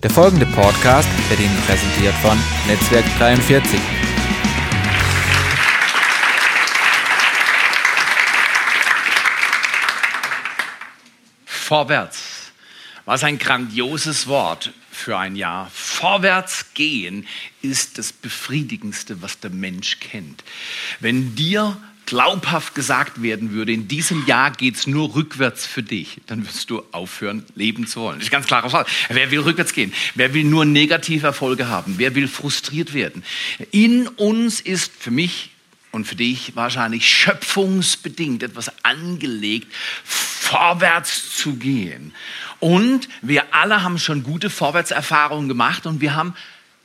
Der folgende Podcast wird Ihnen präsentiert von Netzwerk 43. Vorwärts. Was ein grandioses Wort für ein Jahr. Vorwärts gehen ist das Befriedigendste, was der Mensch kennt. Wenn dir glaubhaft gesagt werden würde, in diesem Jahr geht es nur rückwärts für dich, dann wirst du aufhören, leben zu wollen. Das ist ganz Fall. Wer will rückwärts gehen? Wer will nur negative Erfolge haben? Wer will frustriert werden? In uns ist für mich und für dich wahrscheinlich schöpfungsbedingt etwas angelegt, vorwärts zu gehen. Und wir alle haben schon gute Vorwärtserfahrungen gemacht und wir haben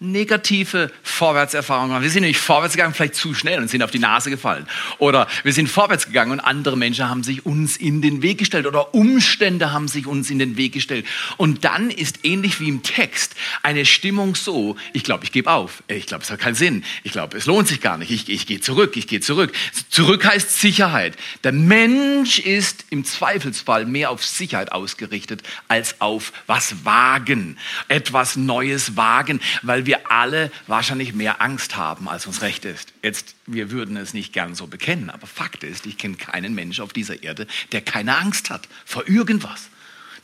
negative Vorwärtserfahrungen gemacht. Wir sind nämlich vorwärts gegangen, vielleicht zu schnell und sind auf die Nase gefallen. Oder wir sind vorwärts gegangen und andere Menschen haben sich uns in den Weg gestellt oder Umstände haben sich uns in den Weg gestellt. Und dann ist ähnlich wie im Text eine Stimmung so, ich glaube, ich gebe auf. Ich glaube, es hat keinen Sinn. Ich glaube, es lohnt sich gar nicht. Ich, ich gehe zurück, ich gehe zurück. Zurück heißt Sicherheit. Der Mensch ist im Zweifelsfall mehr auf Sicherheit ausgerichtet als auf was wagen. Etwas Neues wagen, weil wir wir alle wahrscheinlich mehr Angst haben, als uns recht ist. Jetzt, wir würden es nicht gern so bekennen, aber Fakt ist, ich kenne keinen Mensch auf dieser Erde, der keine Angst hat vor irgendwas.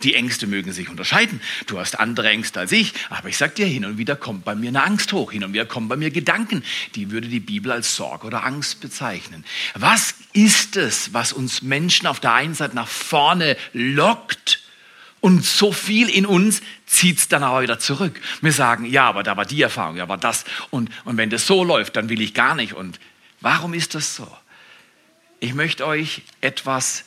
Die Ängste mögen sich unterscheiden. Du hast andere Ängste als ich, aber ich sag dir, hin und wieder kommt bei mir eine Angst hoch, hin und wieder kommen bei mir Gedanken. Die würde die Bibel als Sorge oder Angst bezeichnen. Was ist es, was uns Menschen auf der einen Seite nach vorne lockt und so viel in uns zieht es dann aber wieder zurück. Wir sagen, ja, aber da war die Erfahrung, ja, war das. Und, und wenn das so läuft, dann will ich gar nicht. Und warum ist das so? Ich möchte euch etwas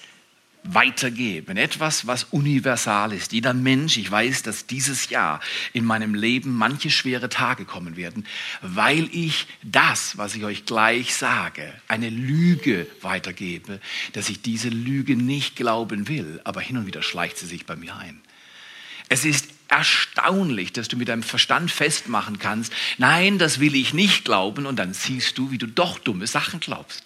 weitergeben. Etwas, was universal ist. Jeder Mensch, ich weiß, dass dieses Jahr in meinem Leben manche schwere Tage kommen werden, weil ich das, was ich euch gleich sage, eine Lüge weitergebe, dass ich diese Lüge nicht glauben will, aber hin und wieder schleicht sie sich bei mir ein. Es ist erstaunlich, dass du mit deinem Verstand festmachen kannst, nein, das will ich nicht glauben und dann siehst du, wie du doch dumme Sachen glaubst.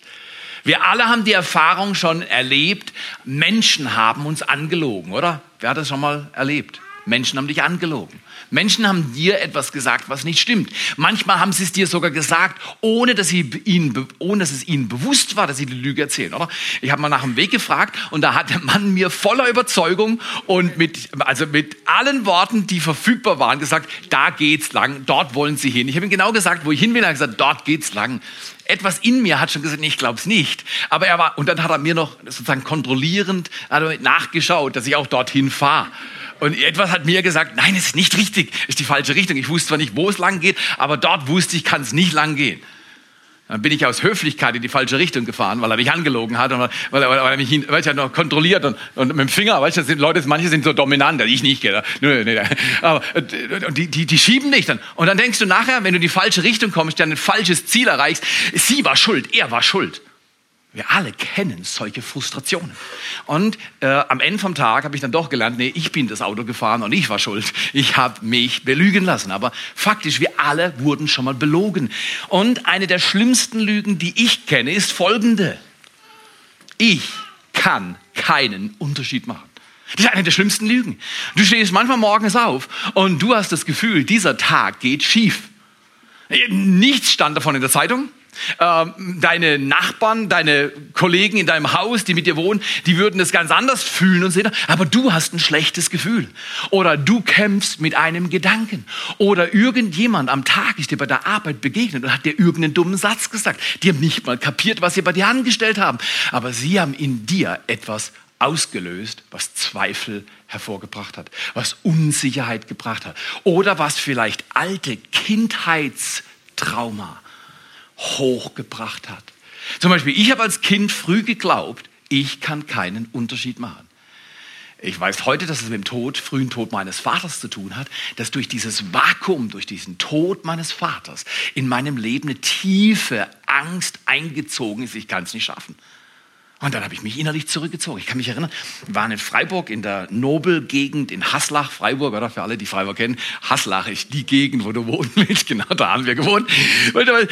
Wir alle haben die Erfahrung schon erlebt, Menschen haben uns angelogen, oder? Wer hat das schon mal erlebt? Menschen haben dich angelogen. Menschen haben dir etwas gesagt, was nicht stimmt. Manchmal haben sie es dir sogar gesagt, ohne dass, sie ihnen, ohne dass es ihnen bewusst war, dass sie die Lüge erzählen, oder? Ich habe mal nach dem Weg gefragt und da hat der Mann mir voller Überzeugung und mit, also mit allen Worten, die verfügbar waren, gesagt, da geht's lang, dort wollen sie hin. Ich habe ihm genau gesagt, wo ich hin will, er hat gesagt, dort geht's lang etwas in mir hat schon gesagt, nee, ich glaube es nicht. Aber er war, und dann hat er mir noch sozusagen kontrollierend nachgeschaut, dass ich auch dorthin fahre. Und etwas hat mir gesagt, nein, es ist nicht richtig, ist die falsche Richtung. Ich wusste zwar nicht, wo es lang geht, aber dort wusste ich, kann es nicht lang gehen. Dann bin ich aus Höflichkeit in die falsche Richtung gefahren, weil er mich angelogen hat und weil er, weil er mich weil ich noch kontrolliert und, und mit dem Finger, weißt du, sind Leute, manche sind so dominant, ich nicht, gell? Nö, nö, nö. aber die, die, die schieben dich dann. Und dann denkst du nachher, wenn du in die falsche Richtung kommst, dann ein falsches Ziel erreichst, sie war schuld, er war schuld. Wir alle kennen solche Frustrationen. Und äh, am Ende vom Tag habe ich dann doch gelernt, nee, ich bin das Auto gefahren und ich war schuld. Ich habe mich belügen lassen. Aber faktisch, wir alle wurden schon mal belogen. Und eine der schlimmsten Lügen, die ich kenne, ist folgende. Ich kann keinen Unterschied machen. Das ist eine der schlimmsten Lügen. Du stehst manchmal morgens auf und du hast das Gefühl, dieser Tag geht schief. Nichts stand davon in der Zeitung. Ähm, deine Nachbarn, deine Kollegen in deinem Haus, die mit dir wohnen, die würden es ganz anders fühlen und sehen, aber du hast ein schlechtes Gefühl. Oder du kämpfst mit einem Gedanken. Oder irgendjemand am Tag ist dir bei der Arbeit begegnet und hat dir irgendeinen dummen Satz gesagt. Die haben nicht mal kapiert, was sie bei dir angestellt haben. Aber sie haben in dir etwas ausgelöst, was Zweifel hervorgebracht hat, was Unsicherheit gebracht hat. Oder was vielleicht alte Kindheitstrauma hochgebracht hat. Zum Beispiel, ich habe als Kind früh geglaubt, ich kann keinen Unterschied machen. Ich weiß heute, dass es mit dem Tod, frühen Tod meines Vaters zu tun hat, dass durch dieses Vakuum, durch diesen Tod meines Vaters in meinem Leben eine tiefe Angst eingezogen ist, ich kann es nicht schaffen. Und dann habe ich mich innerlich zurückgezogen. Ich kann mich erinnern, wir waren in Freiburg in der Nobelgegend in Haslach, Freiburg, oder für alle, die Freiburg kennen. Haslach ist die Gegend, wo du wohnen willst. Genau, da haben wir gewohnt.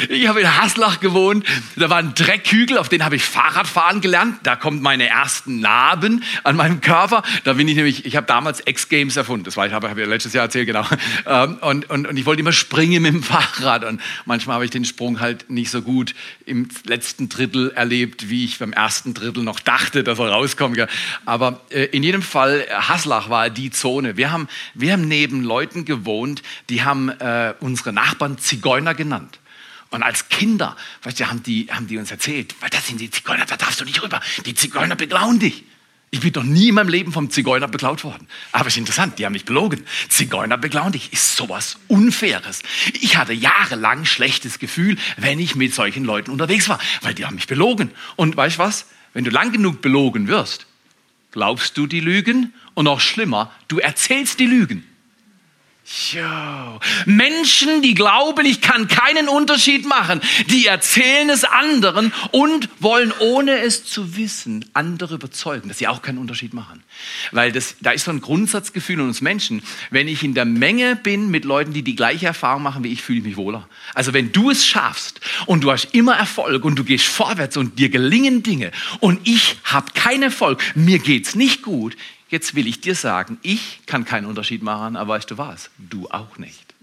Ich habe in Haslach gewohnt. Da war ein Dreckhügel, auf den habe ich Fahrradfahren gelernt. Da kommen meine ersten Narben an meinem Körper. Da bin ich nämlich, ich habe damals X-Games erfunden. Das war, ich habe, habe ich letztes Jahr erzählt, genau. Ähm, und, und, und ich wollte immer springen mit dem Fahrrad. Und manchmal habe ich den Sprung halt nicht so gut im letzten Drittel erlebt, wie ich beim ersten Drittel noch dachte, dass er rauskommt. Aber äh, in jedem Fall, Haslach war die Zone. Wir haben, wir haben neben Leuten gewohnt, die haben äh, unsere Nachbarn Zigeuner genannt. Und als Kinder, weißt du, haben die, haben die uns erzählt, weil das sind die Zigeuner, da darfst du nicht rüber. Die Zigeuner beklauen dich. Ich bin doch nie in meinem Leben vom Zigeuner beklaut worden. Aber es ist interessant, die haben mich belogen. Zigeuner beklauen dich, ist sowas Unfaires. Ich hatte jahrelang schlechtes Gefühl, wenn ich mit solchen Leuten unterwegs war, weil die haben mich belogen. Und weißt du was? Wenn du lang genug belogen wirst, glaubst du die Lügen und noch schlimmer, du erzählst die Lügen. Jo. Menschen, die glauben, ich kann keinen Unterschied machen, die erzählen es anderen und wollen, ohne es zu wissen, andere überzeugen, dass sie auch keinen Unterschied machen. Weil das, da ist so ein Grundsatzgefühl in uns Menschen, wenn ich in der Menge bin mit Leuten, die die gleiche Erfahrung machen wie ich, fühle ich mich wohler. Also wenn du es schaffst und du hast immer Erfolg und du gehst vorwärts und dir gelingen Dinge und ich habe keinen Erfolg, mir geht's nicht gut, Jetzt will ich dir sagen, ich kann keinen Unterschied machen, aber weißt du was? Du auch nicht.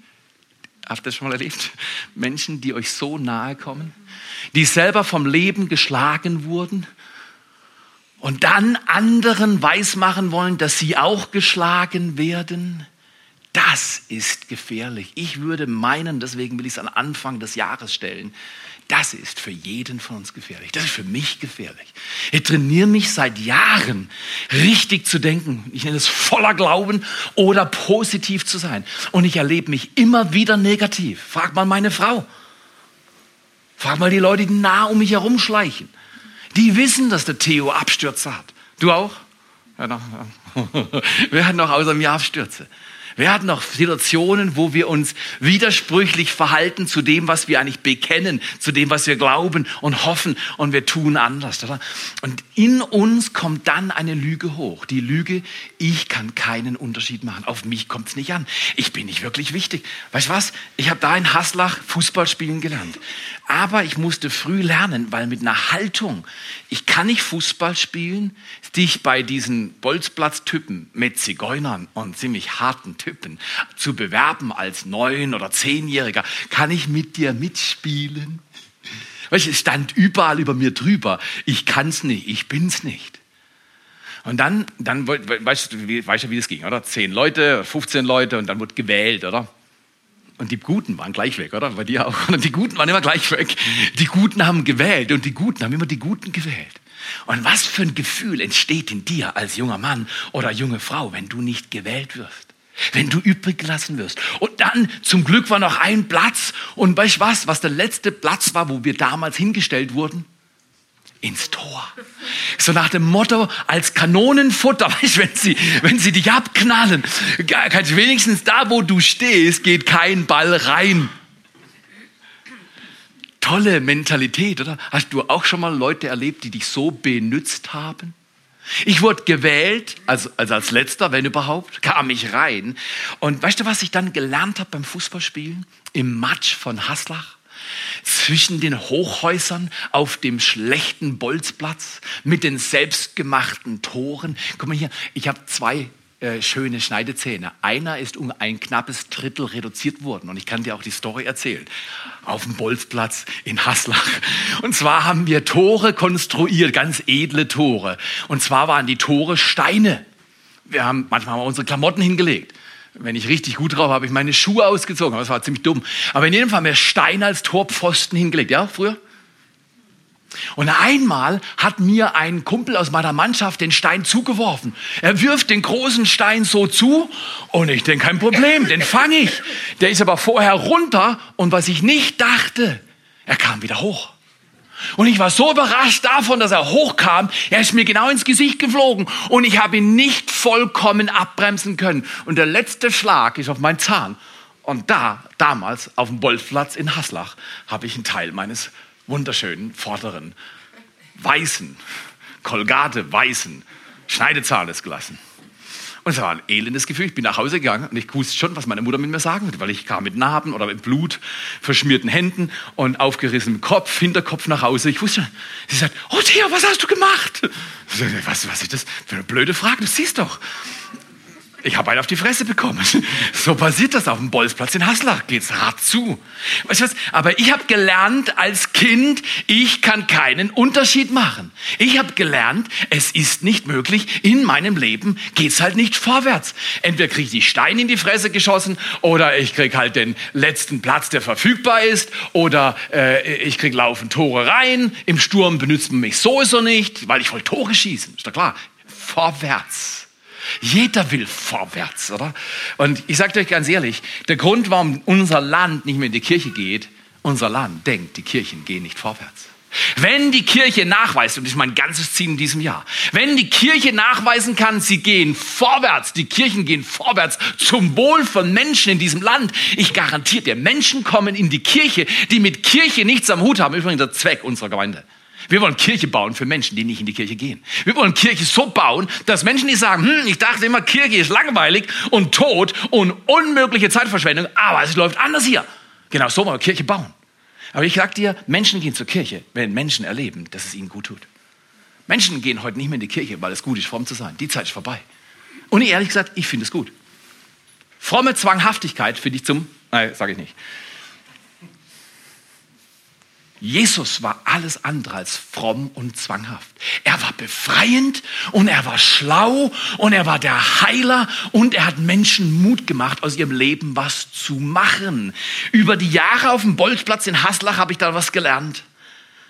Habt ihr das schon mal erlebt? Menschen, die euch so nahe kommen, die selber vom Leben geschlagen wurden und dann anderen weismachen wollen, dass sie auch geschlagen werden. Das ist gefährlich. Ich würde meinen, deswegen will ich es an Anfang des Jahres stellen, das ist für jeden von uns gefährlich. Das ist für mich gefährlich. Ich trainiere mich seit Jahren, richtig zu denken. Ich nenne es voller Glauben oder positiv zu sein. Und ich erlebe mich immer wieder negativ. Frag mal meine Frau. Frag mal die Leute, die nah um mich herumschleichen. Die wissen, dass der Theo Abstürze hat. Du auch? Ja, Wer hat noch außer mir Abstürze? Wir hatten noch Situationen, wo wir uns widersprüchlich verhalten zu dem, was wir eigentlich bekennen, zu dem, was wir glauben und hoffen und wir tun anders. Oder? Und in uns kommt dann eine Lüge hoch. Die Lüge, ich kann keinen Unterschied machen. Auf mich kommt es nicht an. Ich bin nicht wirklich wichtig. Weißt du was? Ich habe da in Haslach Fußball spielen gelernt. Aber ich musste früh lernen, weil mit einer Haltung, ich kann nicht Fußball spielen, dich bei diesen Bolzplatztypen mit Zigeunern und ziemlich harten Typen zu bewerben als neun- oder zehnjähriger, kann ich mit dir mitspielen? Weißt, es stand überall über mir drüber. Ich kann's nicht, ich bin's nicht. Und dann, dann weißt du, wie, weißt du, wie das ging, oder? Zehn Leute, 15 Leute und dann wurde gewählt, oder? Und die Guten waren gleich weg, oder? Bei dir auch. Und die Guten waren immer gleich weg. Die Guten haben gewählt und die Guten haben immer die Guten gewählt. Und was für ein Gefühl entsteht in dir als junger Mann oder junge Frau, wenn du nicht gewählt wirst? Wenn du übrig gelassen wirst. Und dann, zum Glück war noch ein Platz. Und weißt du was, was der letzte Platz war, wo wir damals hingestellt wurden? ins Tor. So nach dem Motto, als Kanonenfutter, weißt, wenn sie, wenn sie dich abknallen, kannst wenigstens da, wo du stehst, geht kein Ball rein. Tolle Mentalität, oder? Hast du auch schon mal Leute erlebt, die dich so benützt haben? Ich wurde gewählt, also, also als letzter, wenn überhaupt, kam ich rein. Und weißt du, was ich dann gelernt habe beim Fußballspielen? Im Match von Haslach? zwischen den Hochhäusern auf dem schlechten Bolzplatz mit den selbstgemachten Toren. Guck mal hier, ich habe zwei äh, schöne Schneidezähne. Einer ist um ein knappes Drittel reduziert worden und ich kann dir auch die Story erzählen. Auf dem Bolzplatz in Haslach. Und zwar haben wir Tore konstruiert, ganz edle Tore. Und zwar waren die Tore Steine. Wir haben manchmal haben wir unsere Klamotten hingelegt. Wenn ich richtig gut drauf habe, ich meine Schuhe ausgezogen. Das war ziemlich dumm. Aber in jedem Fall haben wir Stein als Torpfosten hingelegt. Ja, früher? Und einmal hat mir ein Kumpel aus meiner Mannschaft den Stein zugeworfen. Er wirft den großen Stein so zu und ich denke, kein Problem, den fange ich. Der ist aber vorher runter und was ich nicht dachte, er kam wieder hoch. Und ich war so überrascht davon, dass er hochkam. Er ist mir genau ins Gesicht geflogen und ich habe ihn nicht vollkommen abbremsen können. Und der letzte Schlag ist auf meinen Zahn. Und da, damals auf dem Bolzplatz in Haslach, habe ich einen Teil meines wunderschönen vorderen weißen Kolgate, Weißen, Schneidezahn ist gelassen. Und es war ein elendes Gefühl. Ich bin nach Hause gegangen und ich wusste schon, was meine Mutter mit mir sagen würde, weil ich kam mit Narben oder mit Blut, verschmierten Händen und aufgerissenem Kopf, Hinterkopf nach Hause. Ich wusste, sie sagt, oh Theo, was hast du gemacht? Was, was ist das für eine blöde Frage? Du siehst doch. Ich habe einen auf die Fresse bekommen. So passiert das auf dem Bolzplatz in Haslach. Geht's hart zu. Weißt du was? Aber ich habe gelernt als Kind, ich kann keinen Unterschied machen. Ich habe gelernt, es ist nicht möglich. In meinem Leben geht's halt nicht vorwärts. Entweder kriege ich die Steine in die Fresse geschossen oder ich krieg halt den letzten Platz, der verfügbar ist oder äh, ich krieg laufend Tore rein. Im Sturm benutzt man mich sowieso nicht, weil ich wollte Tore schießen. Ist doch klar. Vorwärts. Jeder will vorwärts, oder? Und ich sage euch ganz ehrlich, der Grund, warum unser Land nicht mehr in die Kirche geht, unser Land denkt, die Kirchen gehen nicht vorwärts. Wenn die Kirche nachweist, und das ist mein ganzes Ziel in diesem Jahr, wenn die Kirche nachweisen kann, sie gehen vorwärts, die Kirchen gehen vorwärts zum Wohl von Menschen in diesem Land, ich garantiere dir, Menschen kommen in die Kirche, die mit Kirche nichts am Hut haben, übrigens der Zweck unserer Gemeinde. Wir wollen Kirche bauen für Menschen, die nicht in die Kirche gehen. Wir wollen Kirche so bauen, dass Menschen, die sagen, hm, ich dachte immer, Kirche ist langweilig und tot und unmögliche Zeitverschwendung, aber es läuft anders hier. Genau so wollen wir Kirche bauen. Aber ich sag dir, Menschen gehen zur Kirche, wenn Menschen erleben, dass es ihnen gut tut. Menschen gehen heute nicht mehr in die Kirche, weil es gut ist, fromm zu sein. Die Zeit ist vorbei. Und ehrlich gesagt, ich finde es gut. Fromme Zwanghaftigkeit finde ich zum, nein, sage ich nicht. Jesus war alles andere als fromm und zwanghaft. Er war befreiend und er war schlau und er war der Heiler und er hat Menschen Mut gemacht, aus ihrem Leben was zu machen. Über die Jahre auf dem Bolzplatz in Haslach habe ich da was gelernt.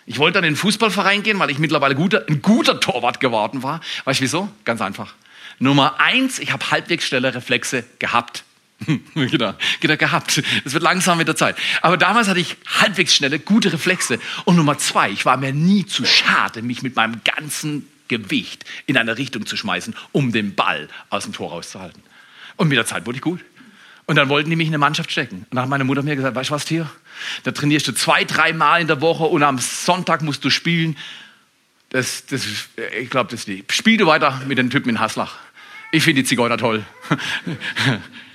Ich wollte dann in den Fußballverein gehen, weil ich mittlerweile guter, ein guter Torwart geworden war. Weißt du wieso? Ganz einfach. Nummer eins, ich habe halbwegs schnelle Reflexe gehabt. genau, genau, gehabt. Es wird langsam mit der Zeit. Aber damals hatte ich halbwegs schnelle, gute Reflexe. Und Nummer zwei, ich war mir nie zu schade, mich mit meinem ganzen Gewicht in eine Richtung zu schmeißen, um den Ball aus dem Tor rauszuhalten. Und mit der Zeit wurde ich gut. Und dann wollten die mich in eine Mannschaft stecken. Und dann hat meine Mutter mir gesagt, weißt du was, Theo? Da trainierst du zwei, drei Mal in der Woche und am Sonntag musst du spielen. Das, das, ich glaube, das ist die. Spiel du weiter mit den Typen in Haslach. Ich finde die Zigeuner toll.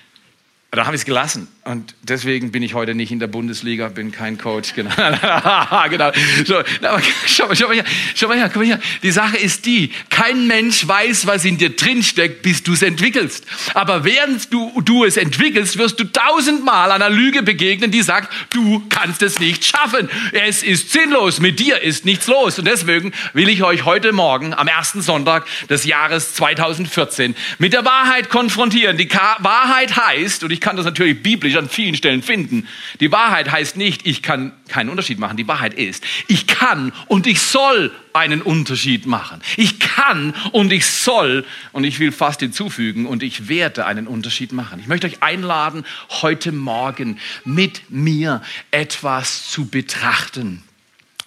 Da habe ich es gelassen. Und deswegen bin ich heute nicht in der Bundesliga, bin kein Coach. Genau. genau. So, aber schau, schau, mal her, schau mal her, komm her. Die Sache ist die, kein Mensch weiß, was in dir drinsteckt, bis du es entwickelst. Aber während du, du es entwickelst, wirst du tausendmal einer Lüge begegnen, die sagt, du kannst es nicht schaffen. Es ist sinnlos, mit dir ist nichts los. Und deswegen will ich euch heute Morgen, am ersten Sonntag des Jahres 2014, mit der Wahrheit konfrontieren. Die Wahrheit heißt, und ich kann das natürlich biblisch an vielen Stellen finden. Die Wahrheit heißt nicht, ich kann keinen Unterschied machen. Die Wahrheit ist, ich kann und ich soll einen Unterschied machen. Ich kann und ich soll und ich will fast hinzufügen und ich werde einen Unterschied machen. Ich möchte euch einladen, heute Morgen mit mir etwas zu betrachten.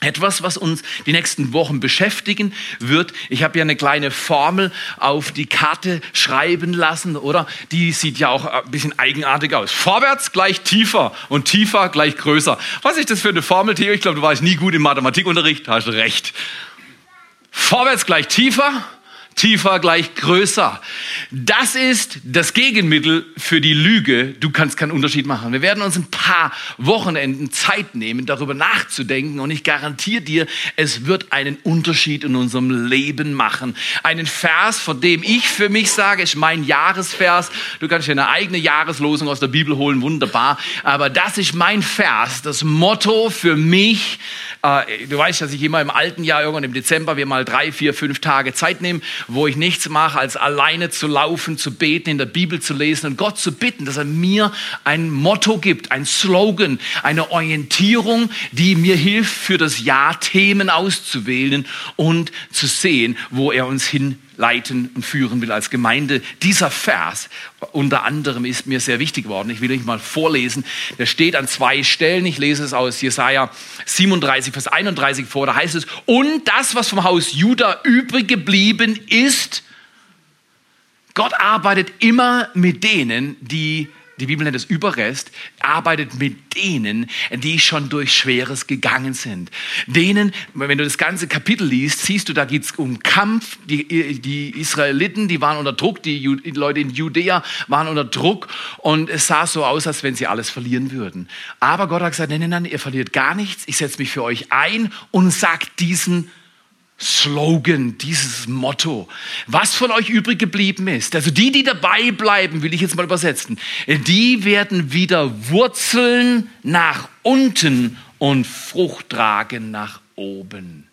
Etwas, was uns die nächsten Wochen beschäftigen wird. Ich habe ja eine kleine Formel auf die Karte schreiben lassen, oder? Die sieht ja auch ein bisschen eigenartig aus. Vorwärts gleich tiefer und tiefer gleich größer. Was ist das für eine Formel, Theo? Ich glaube, du warst nie gut im Mathematikunterricht. Hast recht. Vorwärts gleich tiefer tiefer gleich größer. Das ist das Gegenmittel für die Lüge. Du kannst keinen Unterschied machen. Wir werden uns ein paar Wochenenden Zeit nehmen, darüber nachzudenken. Und ich garantiere dir, es wird einen Unterschied in unserem Leben machen. Einen Vers, von dem ich für mich sage, ist mein Jahresvers. Du kannst dir eine eigene Jahreslosung aus der Bibel holen, wunderbar. Aber das ist mein Vers, das Motto für mich. Äh, du weißt, dass ich immer im alten Jahr, irgendwann im Dezember, wir mal drei, vier, fünf Tage Zeit nehmen wo ich nichts mache, als alleine zu laufen, zu beten, in der Bibel zu lesen und Gott zu bitten, dass er mir ein Motto gibt, ein Slogan, eine Orientierung, die mir hilft, für das Jahr Themen auszuwählen und zu sehen, wo er uns hin leiten und führen will als Gemeinde. Dieser Vers unter anderem ist mir sehr wichtig geworden. Ich will euch mal vorlesen. Der steht an zwei Stellen. Ich lese es aus Jesaja 37, Vers 31 vor. Da heißt es, und das, was vom Haus Juda übrig geblieben ist, Gott arbeitet immer mit denen, die die Bibel nennt es Überrest, arbeitet mit denen, die schon durch Schweres gegangen sind. Denen, wenn du das ganze Kapitel liest, siehst du, da geht es um Kampf. Die, die Israeliten, die waren unter Druck, die, Leute in Judäa waren unter Druck und es sah so aus, als wenn sie alles verlieren würden. Aber Gott hat gesagt, nein, nein, nein, ihr verliert gar nichts. Ich setze mich für euch ein und sagt diesen Slogan, dieses Motto, was von euch übrig geblieben ist. Also die, die dabei bleiben, will ich jetzt mal übersetzen, die werden wieder Wurzeln nach unten und Frucht tragen nach oben.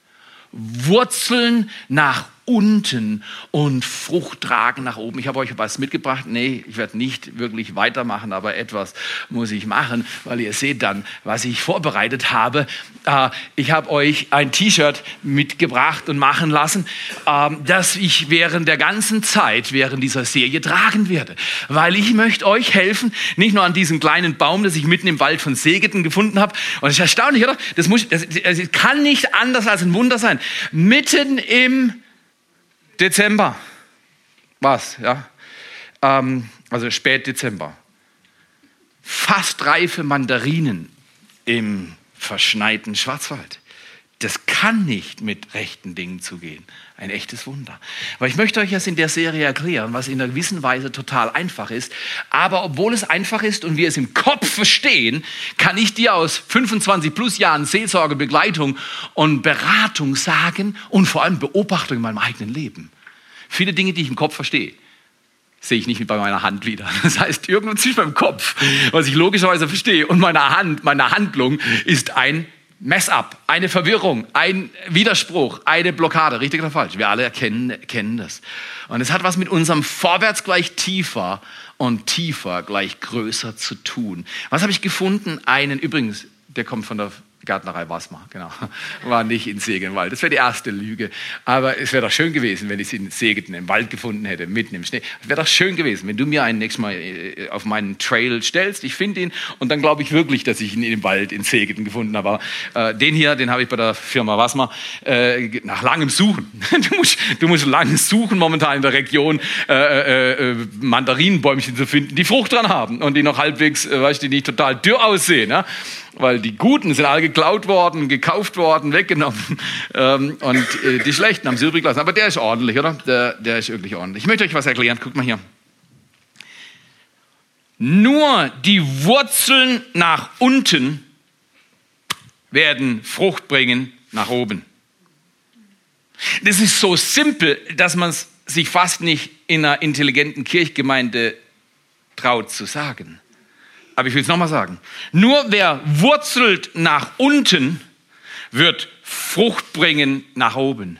Wurzeln nach unten und Frucht tragen nach oben. Ich habe euch was mitgebracht. Nee, ich werde nicht wirklich weitermachen, aber etwas muss ich machen, weil ihr seht dann, was ich vorbereitet habe. Äh, ich habe euch ein T-Shirt mitgebracht und machen lassen, ähm, das ich während der ganzen Zeit, während dieser Serie tragen werde. Weil ich möchte euch helfen, nicht nur an diesem kleinen Baum, das ich mitten im Wald von Segeten gefunden habe. Und das ist erstaunlich, oder? Das, muss, das, das kann nicht anders als ein Wunder sein. Mitten im Dezember. Was, ja? Ähm, also Spätdezember. Fast reife Mandarinen im verschneiten Schwarzwald. Das kann nicht mit rechten Dingen zugehen. Ein echtes Wunder. Aber ich möchte euch das in der Serie erklären, was in einer gewissen Weise total einfach ist. Aber obwohl es einfach ist und wir es im Kopf verstehen, kann ich dir aus 25 plus Jahren Seelsorge, Begleitung und Beratung sagen und vor allem Beobachtung in meinem eigenen Leben. Viele Dinge, die ich im Kopf verstehe, sehe ich nicht bei meiner Hand wieder. Das heißt, irgendwo zwischen meinem Kopf, was ich logischerweise verstehe, und meiner Hand, meiner Handlung ist ein Mess-up, eine Verwirrung, ein Widerspruch, eine Blockade, richtig oder falsch. Wir alle erkennen, erkennen das. Und es hat was mit unserem Vorwärts gleich tiefer und tiefer gleich größer zu tun. Was habe ich gefunden? Einen, übrigens, der kommt von der Gärtnerei Wasmar, genau. War nicht in Segenwald. Das wäre die erste Lüge. Aber es wäre doch schön gewesen, wenn ich sie in Segeten im Wald gefunden hätte, mitten im Schnee. Es wäre doch schön gewesen, wenn du mir einen nächstes Mal äh, auf meinen Trail stellst. Ich finde ihn und dann glaube ich wirklich, dass ich ihn im Wald in Segeten gefunden habe. Aber, äh, den hier, den habe ich bei der Firma Wasmar äh, nach langem Suchen. Du musst, du musst lang suchen momentan in der Region, äh, äh, äh, Mandarinenbäumchen zu finden, die Frucht dran haben und die noch halbwegs, weißt du, die nicht total dürr aussehen. Ja? weil die Guten sind alle geklaut worden, gekauft worden, weggenommen ähm, und äh, die Schlechten haben sie übrig gelassen. Aber der ist ordentlich, oder? Der, der ist wirklich ordentlich. Ich möchte euch was erklären. Guckt mal hier. Nur die Wurzeln nach unten werden Frucht bringen nach oben. Das ist so simpel, dass man es sich fast nicht in einer intelligenten Kirchgemeinde traut zu sagen. Aber ich will es nochmal sagen. Nur wer wurzelt nach unten, wird Frucht bringen nach oben.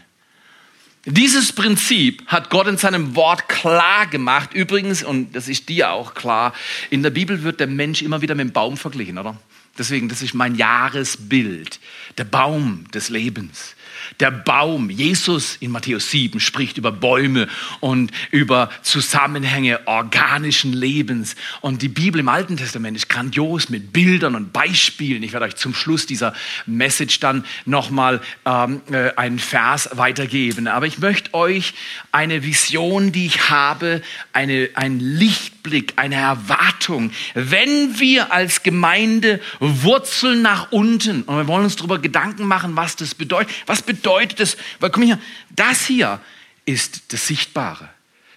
Dieses Prinzip hat Gott in seinem Wort klar gemacht. Übrigens, und das ist dir auch klar, in der Bibel wird der Mensch immer wieder mit dem Baum verglichen, oder? Deswegen, das ist mein Jahresbild. Der Baum des Lebens. Der Baum, Jesus in Matthäus 7 spricht über Bäume und über Zusammenhänge organischen Lebens. Und die Bibel im Alten Testament ist grandios mit Bildern und Beispielen. Ich werde euch zum Schluss dieser Message dann nochmal ähm, äh, einen Vers weitergeben. Aber ich möchte euch eine Vision, die ich habe, eine, ein Lichtblick, eine Erwartung. Wenn wir als Gemeinde Wurzeln nach unten, und wir wollen uns darüber Gedanken machen, was das bedeutet. Was bedeutet es, weil komm hier, das hier ist das Sichtbare.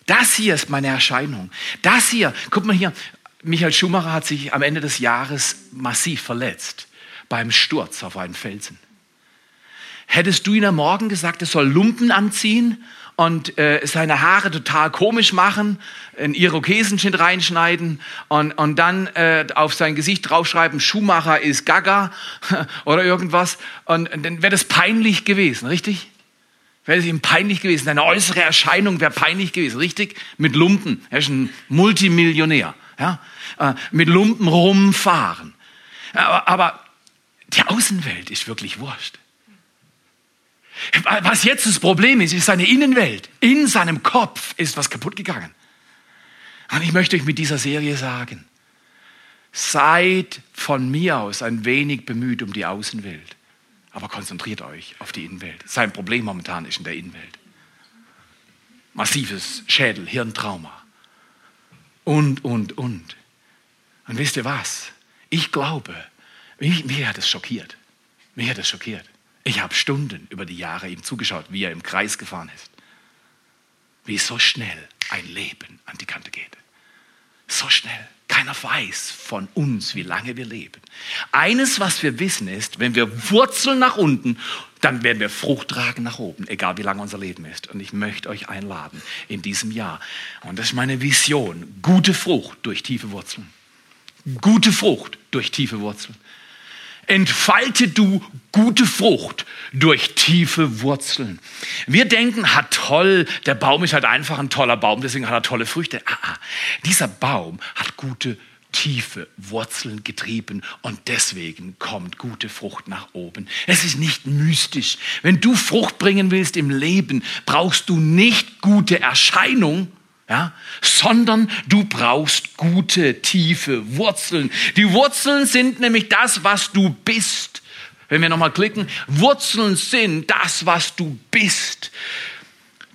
Das hier ist meine Erscheinung. Das hier, guck mal hier, Michael Schumacher hat sich am Ende des Jahres massiv verletzt beim Sturz auf einen Felsen. Hättest du ihn am Morgen gesagt, er soll Lumpen anziehen und äh, seine Haare total komisch machen, einen Irokesenschnitt reinschneiden und, und dann äh, auf sein Gesicht draufschreiben, Schumacher ist Gaga oder irgendwas. Und, und dann wäre das peinlich gewesen, richtig? Wäre es ihm peinlich gewesen. Seine äußere Erscheinung wäre peinlich gewesen, richtig? Mit Lumpen. Er ist ein Multimillionär. Ja? Äh, mit Lumpen rumfahren. Aber, aber die Außenwelt ist wirklich wurscht. Was jetzt das Problem ist, ist seine Innenwelt. In seinem Kopf ist was kaputt gegangen. Und ich möchte euch mit dieser Serie sagen, seid von mir aus ein wenig bemüht um die Außenwelt, aber konzentriert euch auf die Innenwelt. Sein Problem momentan ist in der Innenwelt. Massives Schädel, Hirntrauma und, und, und. Und wisst ihr was? Ich glaube, mich, mich hat es schockiert. Mich hat es schockiert. Ich habe Stunden über die Jahre ihm zugeschaut, wie er im Kreis gefahren ist. Wie so schnell ein Leben an die Kante geht. So schnell. Keiner weiß von uns, wie lange wir leben. Eines, was wir wissen, ist, wenn wir wurzeln nach unten, dann werden wir Frucht tragen nach oben, egal wie lange unser Leben ist. Und ich möchte euch einladen in diesem Jahr. Und das ist meine Vision. Gute Frucht durch tiefe Wurzeln. Gute Frucht durch tiefe Wurzeln entfalte du gute Frucht durch tiefe Wurzeln. Wir denken, hat toll, der Baum ist halt einfach ein toller Baum, deswegen hat er tolle Früchte. Ah, ah, dieser Baum hat gute tiefe Wurzeln getrieben und deswegen kommt gute Frucht nach oben. Es ist nicht mystisch. Wenn du Frucht bringen willst im Leben, brauchst du nicht gute Erscheinung, ja, sondern du brauchst gute, tiefe Wurzeln. Die Wurzeln sind nämlich das, was du bist. Wenn wir nochmal klicken, Wurzeln sind das, was du bist.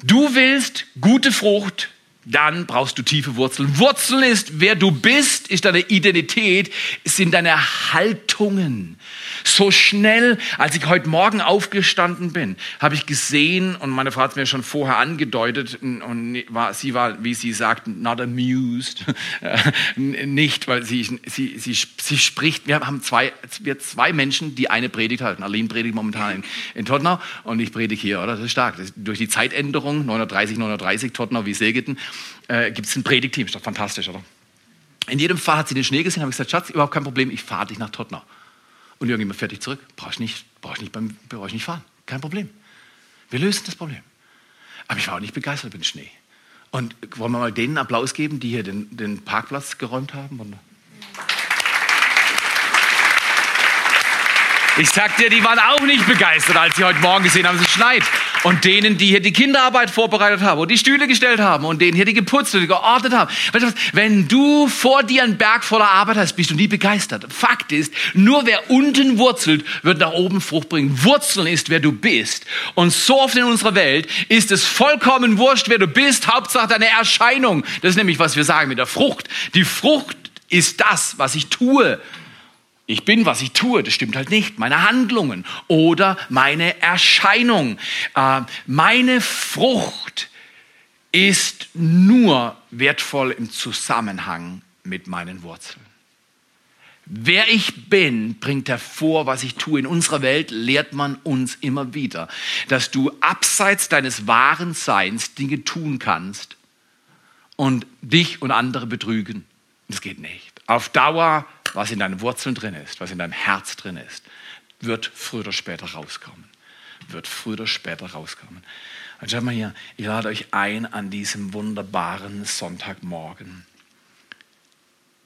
Du willst gute Frucht, dann brauchst du tiefe Wurzeln. Wurzeln ist, wer du bist, ist deine Identität, sind deine Haltungen. So schnell, als ich heute Morgen aufgestanden bin, habe ich gesehen, und meine Frau hat es mir schon vorher angedeutet, und war, sie war, wie sie sagt, not amused, nicht, weil sie, sie, sie, sie spricht, wir haben zwei, wir zwei Menschen, die eine Predigt halten. Aline predigt momentan in, in Tottenau und ich predige hier, oder? Das ist stark. Das ist durch die Zeitänderung, 930, 930, Tottenau wie Segeten, äh, gibt es ein Predigteam. Ist doch fantastisch, oder? In jedem Fall hat sie den Schnee gesehen, habe ich gesagt, Schatz, überhaupt kein Problem, ich fahre dich nach Tottenau. Und irgendjemand fährt dich zurück. Brauchst nicht, brauchst nicht beim, brauchst nicht fahren. Kein Problem. Wir lösen das Problem. Aber ich war auch nicht begeistert über den Schnee. Und wollen wir mal denen Applaus geben, die hier den, den Parkplatz geräumt haben? Ich sag dir, die waren auch nicht begeistert, als sie heute Morgen gesehen haben, es schneit. Und denen, die hier die Kinderarbeit vorbereitet haben und die Stühle gestellt haben und denen hier die geputzt und geordnet haben. Weißt du was? Wenn du vor dir einen Berg voller Arbeit hast, bist du nie begeistert. Fakt ist, nur wer unten wurzelt, wird nach oben Frucht bringen. Wurzeln ist, wer du bist. Und so oft in unserer Welt ist es vollkommen wurscht, wer du bist. Hauptsache deine Erscheinung. Das ist nämlich, was wir sagen mit der Frucht. Die Frucht ist das, was ich tue. Ich bin, was ich tue, das stimmt halt nicht. Meine Handlungen oder meine Erscheinung. Äh, meine Frucht ist nur wertvoll im Zusammenhang mit meinen Wurzeln. Wer ich bin, bringt hervor, was ich tue. In unserer Welt lehrt man uns immer wieder, dass du abseits deines wahren Seins Dinge tun kannst und dich und andere betrügen. Das geht nicht. Auf Dauer was in deinen Wurzeln drin ist, was in deinem Herz drin ist, wird früher oder später rauskommen. Wird früher oder später rauskommen. Und schaut mal hier, ich lade euch ein an diesem wunderbaren Sonntagmorgen.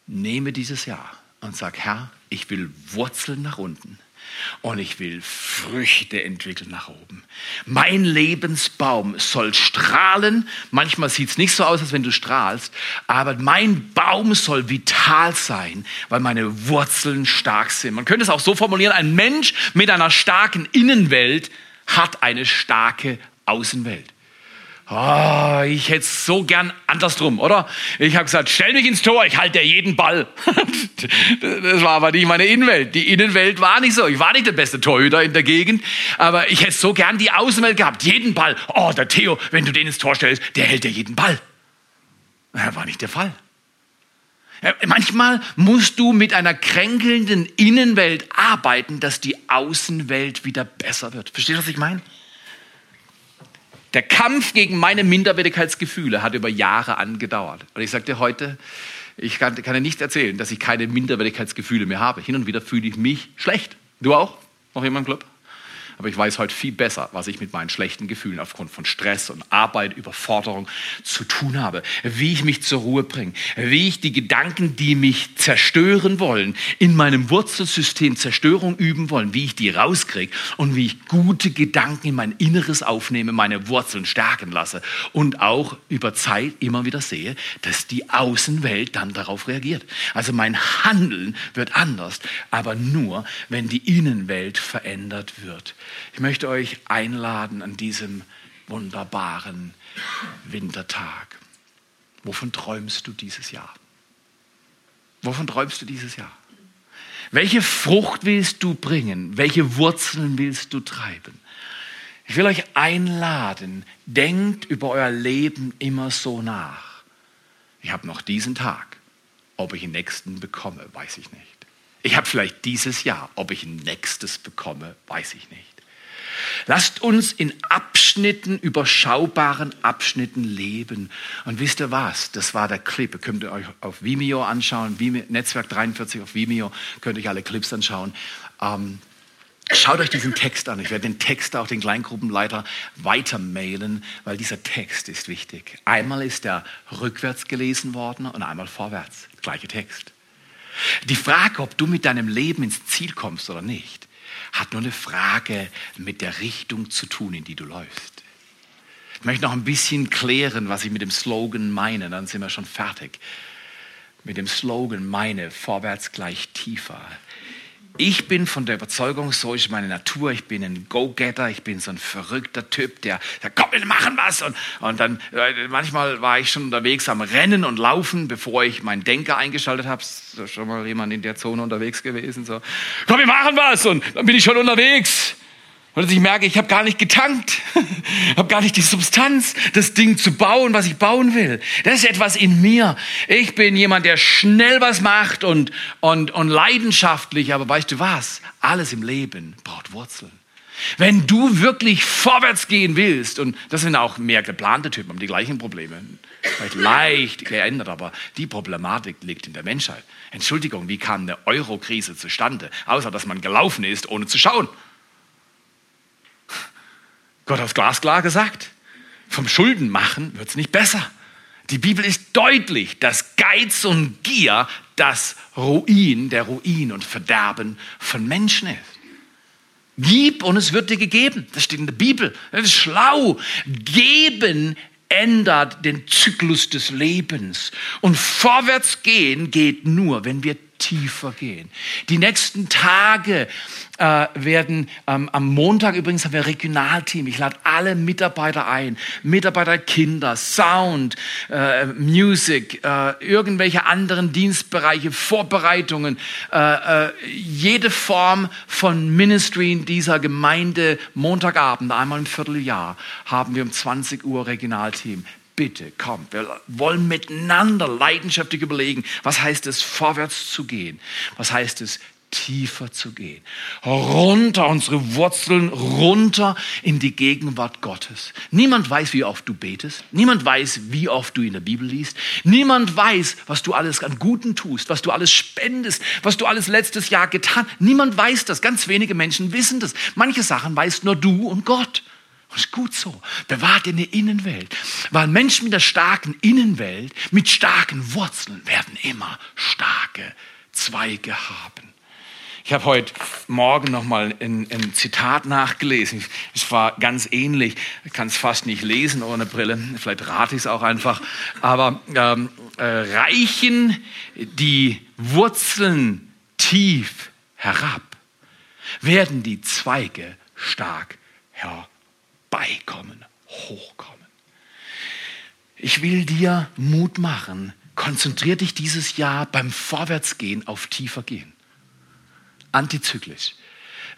Nehme dieses Jahr und sag, Herr, ich will Wurzeln nach unten und ich will Früchte entwickeln nach oben. Mein Lebensbaum soll strahlen. Manchmal sieht es nicht so aus, als wenn du strahlst, aber mein Baum soll vital sein, weil meine Wurzeln stark sind. Man könnte es auch so formulieren, ein Mensch mit einer starken Innenwelt hat eine starke Außenwelt. Oh, ich hätte es so gern andersrum, oder? Ich habe gesagt, stell mich ins Tor, ich halte jeden Ball. das war aber nicht meine Innenwelt. Die Innenwelt war nicht so. Ich war nicht der beste Torhüter in der Gegend, aber ich hätte so gern die Außenwelt gehabt, jeden Ball. Oh, der Theo, wenn du den ins Tor stellst, der hält ja jeden Ball. Das war nicht der Fall. Manchmal musst du mit einer kränkelnden Innenwelt arbeiten, dass die Außenwelt wieder besser wird. Verstehst du, was ich meine? Der Kampf gegen meine Minderwertigkeitsgefühle hat über Jahre angedauert. Und ich sagte heute, ich kann, kann dir nicht erzählen, dass ich keine Minderwertigkeitsgefühle mehr habe. Hin und wieder fühle ich mich schlecht. Du auch? Noch jemand im Club? Aber ich weiß heute viel besser, was ich mit meinen schlechten Gefühlen aufgrund von Stress und Arbeit, Überforderung zu tun habe. Wie ich mich zur Ruhe bringe. Wie ich die Gedanken, die mich zerstören wollen, in meinem Wurzelsystem Zerstörung üben wollen, wie ich die rauskriege und wie ich gute Gedanken in mein Inneres aufnehme, meine Wurzeln stärken lasse und auch über Zeit immer wieder sehe, dass die Außenwelt dann darauf reagiert. Also mein Handeln wird anders, aber nur, wenn die Innenwelt verändert wird. Ich möchte euch einladen an diesem wunderbaren Wintertag. Wovon träumst du dieses Jahr? Wovon träumst du dieses Jahr? Welche Frucht willst du bringen? Welche Wurzeln willst du treiben? Ich will euch einladen, denkt über euer Leben immer so nach. Ich habe noch diesen Tag. Ob ich den nächsten bekomme, weiß ich nicht. Ich habe vielleicht dieses Jahr, ob ich ein nächstes bekomme, weiß ich nicht. Lasst uns in Abschnitten, überschaubaren Abschnitten leben. Und wisst ihr was? Das war der Clip. Ihr könnt euch auf Vimeo anschauen. Vimeo, Netzwerk 43 auf Vimeo. Könnt euch alle Clips anschauen. Ähm, Schaut euch diesen Text an. Ich werde den Text auch den Kleingruppenleiter weitermailen, weil dieser Text ist wichtig. Einmal ist er rückwärts gelesen worden und einmal vorwärts. Gleicher Text. Die Frage, ob du mit deinem Leben ins Ziel kommst oder nicht, hat nur eine Frage mit der Richtung zu tun, in die du läufst. Ich möchte noch ein bisschen klären, was ich mit dem Slogan meine, dann sind wir schon fertig. Mit dem Slogan meine, vorwärts gleich tiefer. Ich bin von der Überzeugung, so ist meine Natur, ich bin ein Go-Getter, ich bin so ein verrückter Typ, der sagt, komm, wir machen was. Und, und dann, äh, manchmal war ich schon unterwegs am Rennen und Laufen, bevor ich meinen Denker eingeschaltet habe. Ist schon mal jemand in der Zone unterwegs gewesen? So, komm, wir machen was. Und dann bin ich schon unterwegs. Und ich merke, ich habe gar nicht getankt, habe gar nicht die Substanz, das Ding zu bauen, was ich bauen will. Das ist etwas in mir. Ich bin jemand, der schnell was macht und, und, und leidenschaftlich, aber weißt du was? Alles im Leben braucht Wurzeln. Wenn du wirklich vorwärts gehen willst, und das sind auch mehr geplante Typen, haben die gleichen Probleme, vielleicht leicht geändert, aber die Problematik liegt in der Menschheit. Entschuldigung, wie kam eine Euro-Krise zustande, außer dass man gelaufen ist, ohne zu schauen? Gott hat glasklar gesagt, vom Schuldenmachen wird es nicht besser. Die Bibel ist deutlich, dass Geiz und Gier das Ruin, der Ruin und Verderben von Menschen ist. Gib und es wird dir gegeben. Das steht in der Bibel. Das ist schlau. Geben ändert den Zyklus des Lebens. Und vorwärts gehen geht nur, wenn wir tiefer gehen. Die nächsten Tage äh, werden ähm, am Montag übrigens haben wir Regionalteam. Ich lade alle Mitarbeiter ein, Mitarbeiter, Kinder, Sound, äh, Music, äh, irgendwelche anderen Dienstbereiche, Vorbereitungen, äh, äh, jede Form von Ministry in dieser Gemeinde. Montagabend, einmal im Vierteljahr, haben wir um 20 Uhr Regionalteam bitte, komm, wir wollen miteinander leidenschaftlich überlegen, was heißt es, vorwärts zu gehen? Was heißt es, tiefer zu gehen. Runter, unsere Wurzeln runter in die Gegenwart Gottes. Niemand weiß, wie oft du betest. Niemand weiß, wie oft du in der Bibel liest. Niemand weiß, was du alles an Guten tust, was du alles spendest, was du alles letztes Jahr getan. Niemand weiß das. Ganz wenige Menschen wissen das. Manche Sachen weißt nur du und Gott. Das ist gut so. Bewahrt in der Innenwelt. Weil Menschen mit der starken Innenwelt, mit starken Wurzeln, werden immer starke Zweige haben. Ich habe heute Morgen noch mal ein, ein, Zitat nachgelesen. Es war ganz ähnlich. Ich kann es fast nicht lesen ohne Brille. Vielleicht rate ich es auch einfach. Aber ähm, äh, reichen die Wurzeln tief herab, werden die Zweige stark herab beikommen, hochkommen. Ich will dir Mut machen. Konzentrier dich dieses Jahr beim Vorwärtsgehen auf tiefer gehen. Antizyklisch.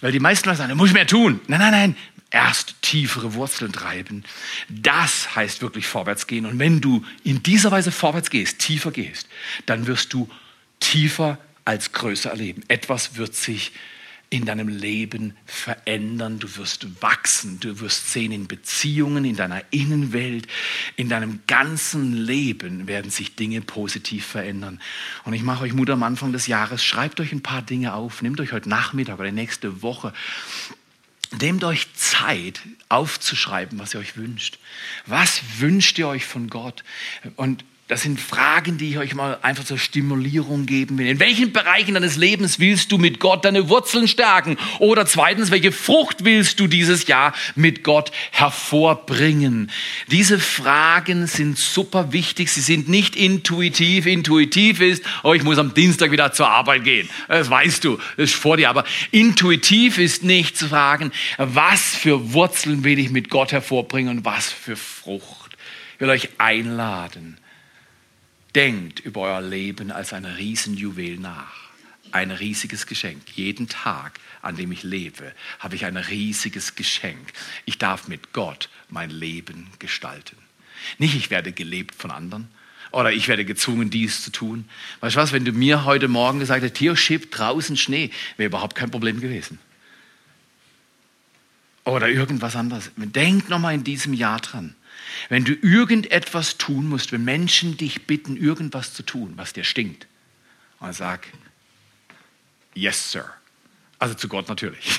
Weil die meisten Leute sagen, da muss ich mehr tun. Nein, nein, nein. Erst tiefere Wurzeln treiben. Das heißt wirklich vorwärts gehen. Und wenn du in dieser Weise vorwärts gehst, tiefer gehst, dann wirst du tiefer als größer erleben. Etwas wird sich in deinem Leben verändern. Du wirst wachsen. Du wirst sehen in Beziehungen, in deiner Innenwelt, in deinem ganzen Leben werden sich Dinge positiv verändern. Und ich mache euch Mut am Anfang des Jahres. Schreibt euch ein paar Dinge auf. Nehmt euch heute Nachmittag oder nächste Woche. Nehmt euch Zeit aufzuschreiben, was ihr euch wünscht. Was wünscht ihr euch von Gott? Und das sind Fragen, die ich euch mal einfach zur Stimulierung geben will. In welchen Bereichen deines Lebens willst du mit Gott deine Wurzeln stärken? Oder zweitens, welche Frucht willst du dieses Jahr mit Gott hervorbringen? Diese Fragen sind super wichtig. Sie sind nicht intuitiv. Intuitiv ist, oh, ich muss am Dienstag wieder zur Arbeit gehen. Das weißt du, das ist vor dir. Aber intuitiv ist nicht zu fragen, was für Wurzeln will ich mit Gott hervorbringen und was für Frucht. Ich will euch einladen Denkt über euer Leben als ein Riesenjuwel nach. Ein riesiges Geschenk. Jeden Tag, an dem ich lebe, habe ich ein riesiges Geschenk. Ich darf mit Gott mein Leben gestalten. Nicht, ich werde gelebt von anderen oder ich werde gezwungen, dies zu tun. Weißt du was, wenn du mir heute Morgen gesagt hättest, hier schiebt draußen Schnee, wäre überhaupt kein Problem gewesen. Oder irgendwas anderes. Denk nochmal in diesem Jahr dran. Wenn du irgendetwas tun musst, wenn Menschen dich bitten, irgendwas zu tun, was dir stinkt, und sag, yes, sir. Also zu Gott natürlich.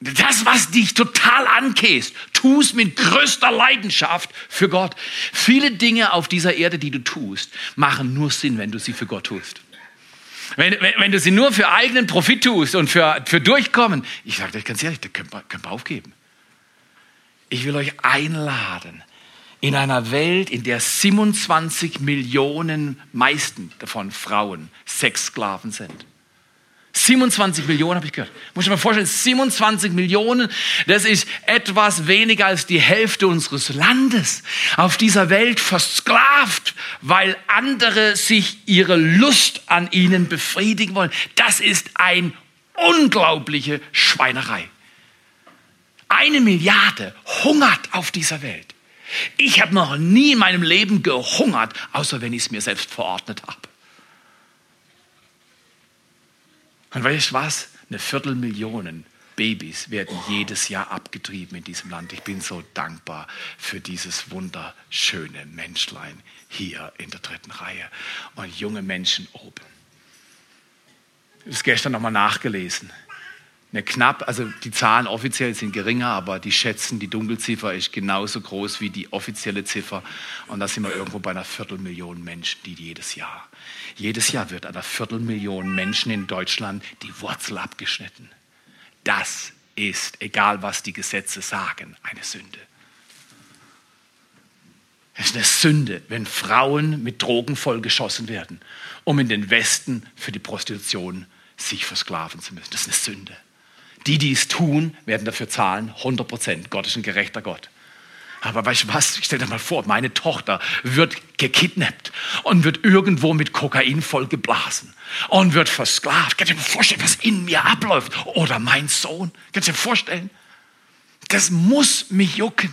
Das, was dich total ankäst, tu es mit größter Leidenschaft für Gott. Viele Dinge auf dieser Erde, die du tust, machen nur Sinn, wenn du sie für Gott tust. Wenn, wenn, wenn du sie nur für eigenen Profit tust und für, für Durchkommen, ich sage euch ganz ehrlich, da könnt ihr, könnt ihr aufgeben. Ich will euch einladen, in einer Welt, in der 27 Millionen, meisten davon Frauen, Sexsklaven sind 27 Millionen habe ich gehört. Muss ich mir vorstellen, 27 Millionen, das ist etwas weniger als die Hälfte unseres Landes auf dieser Welt versklavt, weil andere sich ihre Lust an ihnen befriedigen wollen. Das ist eine unglaubliche Schweinerei. Eine Milliarde hungert auf dieser Welt. Ich habe noch nie in meinem Leben gehungert, außer wenn ich es mir selbst verordnet habe. Und weißt du was? Eine Viertelmillion Babys werden jedes Jahr abgetrieben in diesem Land. Ich bin so dankbar für dieses wunderschöne Menschlein hier in der dritten Reihe und junge Menschen oben. Ich habe es gestern nochmal nachgelesen. Eine knapp, also die Zahlen offiziell sind geringer, aber die schätzen, die Dunkelziffer ist genauso groß wie die offizielle Ziffer. Und da sind wir irgendwo bei einer Viertelmillion Menschen, die jedes Jahr. Jedes Jahr wird einer Viertelmillion Menschen in Deutschland die Wurzel abgeschnitten. Das ist, egal was die Gesetze sagen, eine Sünde. Es ist eine Sünde, wenn Frauen mit Drogen vollgeschossen werden, um in den Westen für die Prostitution sich versklaven zu müssen. Das ist eine Sünde. Die, die es tun, werden dafür zahlen, 100 Prozent. Gott ist ein gerechter Gott. Aber weißt du was? Stell dir mal vor, meine Tochter wird gekidnappt und wird irgendwo mit Kokain vollgeblasen und wird versklavt. Kannst du dir vorstellen, was in mir abläuft? Oder mein Sohn. Kannst du dir vorstellen? Das muss mich jucken.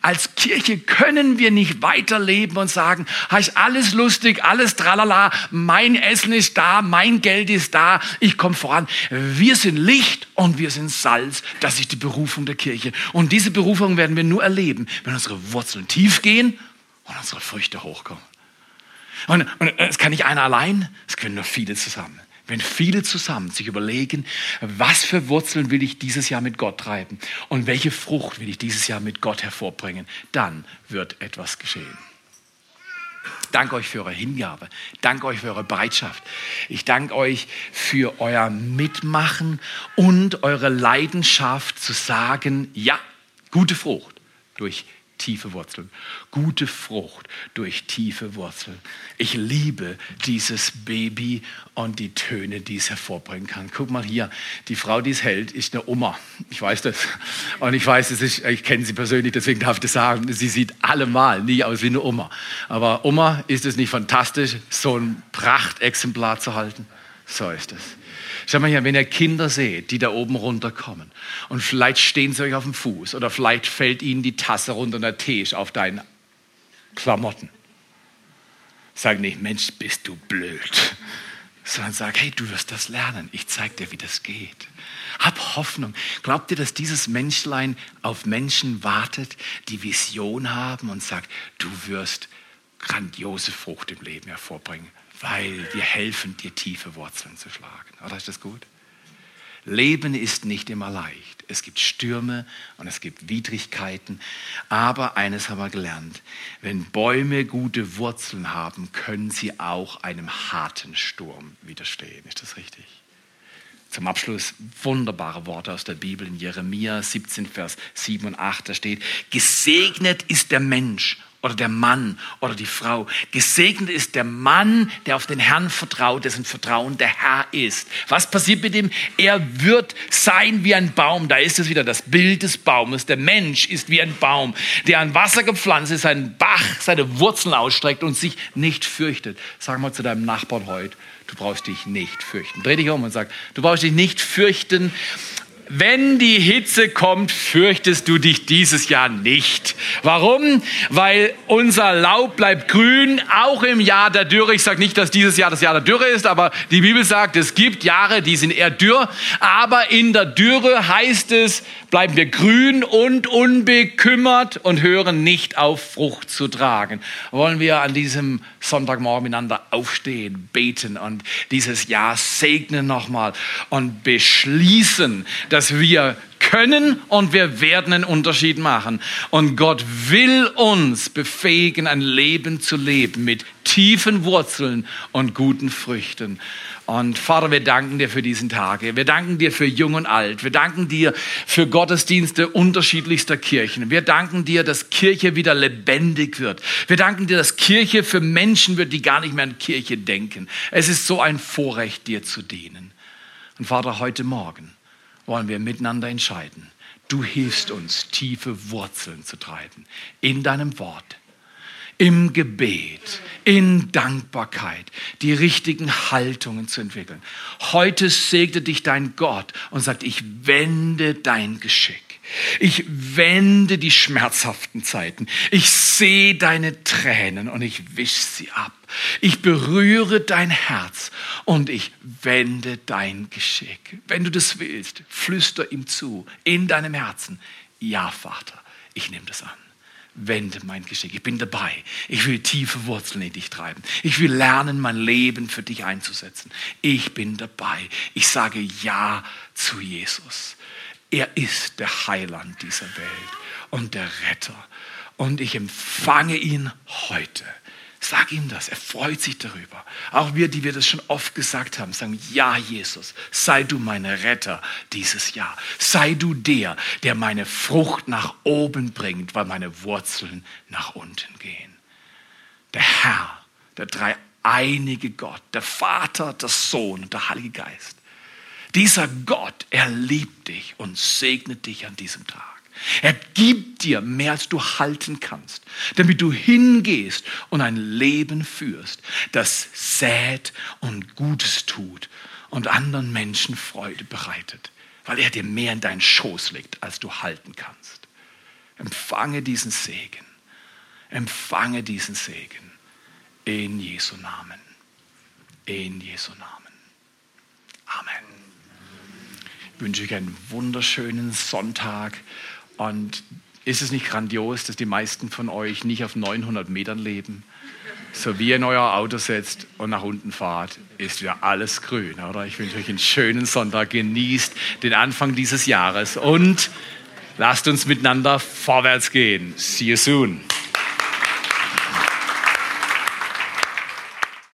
Als Kirche können wir nicht weiterleben und sagen, ist alles lustig, alles tralala, mein Essen ist da, mein Geld ist da, ich komme voran. Wir sind Licht und wir sind Salz. Das ist die Berufung der Kirche. Und diese Berufung werden wir nur erleben, wenn unsere Wurzeln tief gehen und unsere Früchte hochkommen. Und, und es kann nicht einer allein, es können nur viele zusammen. Wenn viele zusammen sich überlegen, was für Wurzeln will ich dieses Jahr mit Gott treiben und welche Frucht will ich dieses Jahr mit Gott hervorbringen, dann wird etwas geschehen. Danke euch für eure Hingabe. Danke euch für eure Bereitschaft. Ich danke euch für euer Mitmachen und eure Leidenschaft zu sagen, ja, gute Frucht durch tiefe Wurzeln. Gute Frucht durch tiefe Wurzeln. Ich liebe dieses Baby und die Töne, die es hervorbringen kann. Guck mal hier, die Frau, die es hält, ist eine Oma. Ich weiß das. Und ich weiß, es ist, ich kenne sie persönlich, deswegen darf ich das sagen. Sie sieht allemal nie aus wie eine Oma. Aber Oma, ist es nicht fantastisch, so ein Prachtexemplar zu halten? So ist es. Schau mal hier, wenn ihr Kinder seht, die da oben runterkommen und vielleicht stehen sie euch auf dem Fuß oder vielleicht fällt ihnen die Tasse runter und der Tee ist auf deinen Klamotten. Sag nicht, Mensch, bist du blöd, sondern sag, hey, du wirst das lernen. Ich zeig dir, wie das geht. Hab Hoffnung. Glaubt ihr, dass dieses Menschlein auf Menschen wartet, die Vision haben und sagt, du wirst grandiose Frucht im Leben hervorbringen? Weil wir helfen dir tiefe Wurzeln zu schlagen. Oder ist das gut? Leben ist nicht immer leicht. Es gibt Stürme und es gibt Widrigkeiten. Aber eines haben wir gelernt. Wenn Bäume gute Wurzeln haben, können sie auch einem harten Sturm widerstehen. Ist das richtig? Zum Abschluss wunderbare Worte aus der Bibel in Jeremia 17, Vers 7 und 8. Da steht, gesegnet ist der Mensch oder der Mann oder die Frau. Gesegnet ist der Mann, der auf den Herrn vertraut, dessen Vertrauen der Herr ist. Was passiert mit ihm? Er wird sein wie ein Baum. Da ist es wieder das Bild des Baumes. Der Mensch ist wie ein Baum, der an Wasser gepflanzt ist, ein Bach seine Wurzeln ausstreckt und sich nicht fürchtet. Sag mal zu deinem Nachbarn heute, du brauchst dich nicht fürchten. Dreh dich um und sag, du brauchst dich nicht fürchten, wenn die Hitze kommt, fürchtest du dich dieses Jahr nicht. Warum? Weil unser Laub bleibt grün, auch im Jahr der Dürre. Ich sage nicht, dass dieses Jahr das Jahr der Dürre ist, aber die Bibel sagt, es gibt Jahre, die sind eher dürr. Aber in der Dürre heißt es, bleiben wir grün und unbekümmert und hören nicht auf, Frucht zu tragen. Wollen wir an diesem Sonntagmorgen miteinander aufstehen, beten und dieses Jahr segnen nochmal und beschließen, dass wir können und wir werden einen Unterschied machen. Und Gott will uns befähigen, ein Leben zu leben mit tiefen Wurzeln und guten Früchten. Und Vater, wir danken dir für diesen Tag. Wir danken dir für Jung und Alt. Wir danken dir für Gottesdienste unterschiedlichster Kirchen. Wir danken dir, dass Kirche wieder lebendig wird. Wir danken dir, dass Kirche für Menschen wird, die gar nicht mehr an Kirche denken. Es ist so ein Vorrecht, dir zu dienen. Und Vater, heute Morgen wollen wir miteinander entscheiden. Du hilfst uns, tiefe Wurzeln zu treiben in deinem Wort, im Gebet, in Dankbarkeit, die richtigen Haltungen zu entwickeln. Heute segnet dich dein Gott und sagt, ich wende dein Geschick. Ich wende die schmerzhaften Zeiten. Ich sehe deine Tränen und ich wisch sie ab. Ich berühre dein Herz und ich wende dein Geschick. Wenn du das willst, flüster ihm zu in deinem Herzen. Ja, Vater, ich nehme das an wende mein Geschick. Ich bin dabei. Ich will tiefe Wurzeln in dich treiben. Ich will lernen, mein Leben für dich einzusetzen. Ich bin dabei. Ich sage Ja zu Jesus. Er ist der Heiland dieser Welt und der Retter. Und ich empfange ihn heute. Sag ihm das, er freut sich darüber. Auch wir, die wir das schon oft gesagt haben, sagen, ja Jesus, sei du mein Retter dieses Jahr. Sei du der, der meine Frucht nach oben bringt, weil meine Wurzeln nach unten gehen. Der Herr, der dreieinige Gott, der Vater, der Sohn und der Heilige Geist dieser Gott, er liebt dich und segnet dich an diesem Tag. Er gibt dir mehr, als du halten kannst, damit du hingehst und ein Leben führst, das sät und Gutes tut und anderen Menschen Freude bereitet, weil er dir mehr in deinen Schoß legt, als du halten kannst. Empfange diesen Segen. Empfange diesen Segen. In Jesu Namen. In Jesu Namen. Amen wünsche ich einen wunderschönen Sonntag. Und ist es nicht grandios, dass die meisten von euch nicht auf 900 Metern leben? So wie ihr in euer Auto setzt und nach unten fahrt, ist wieder alles grün, oder? Ich wünsche euch einen schönen Sonntag. Genießt den Anfang dieses Jahres und lasst uns miteinander vorwärts gehen. See you soon.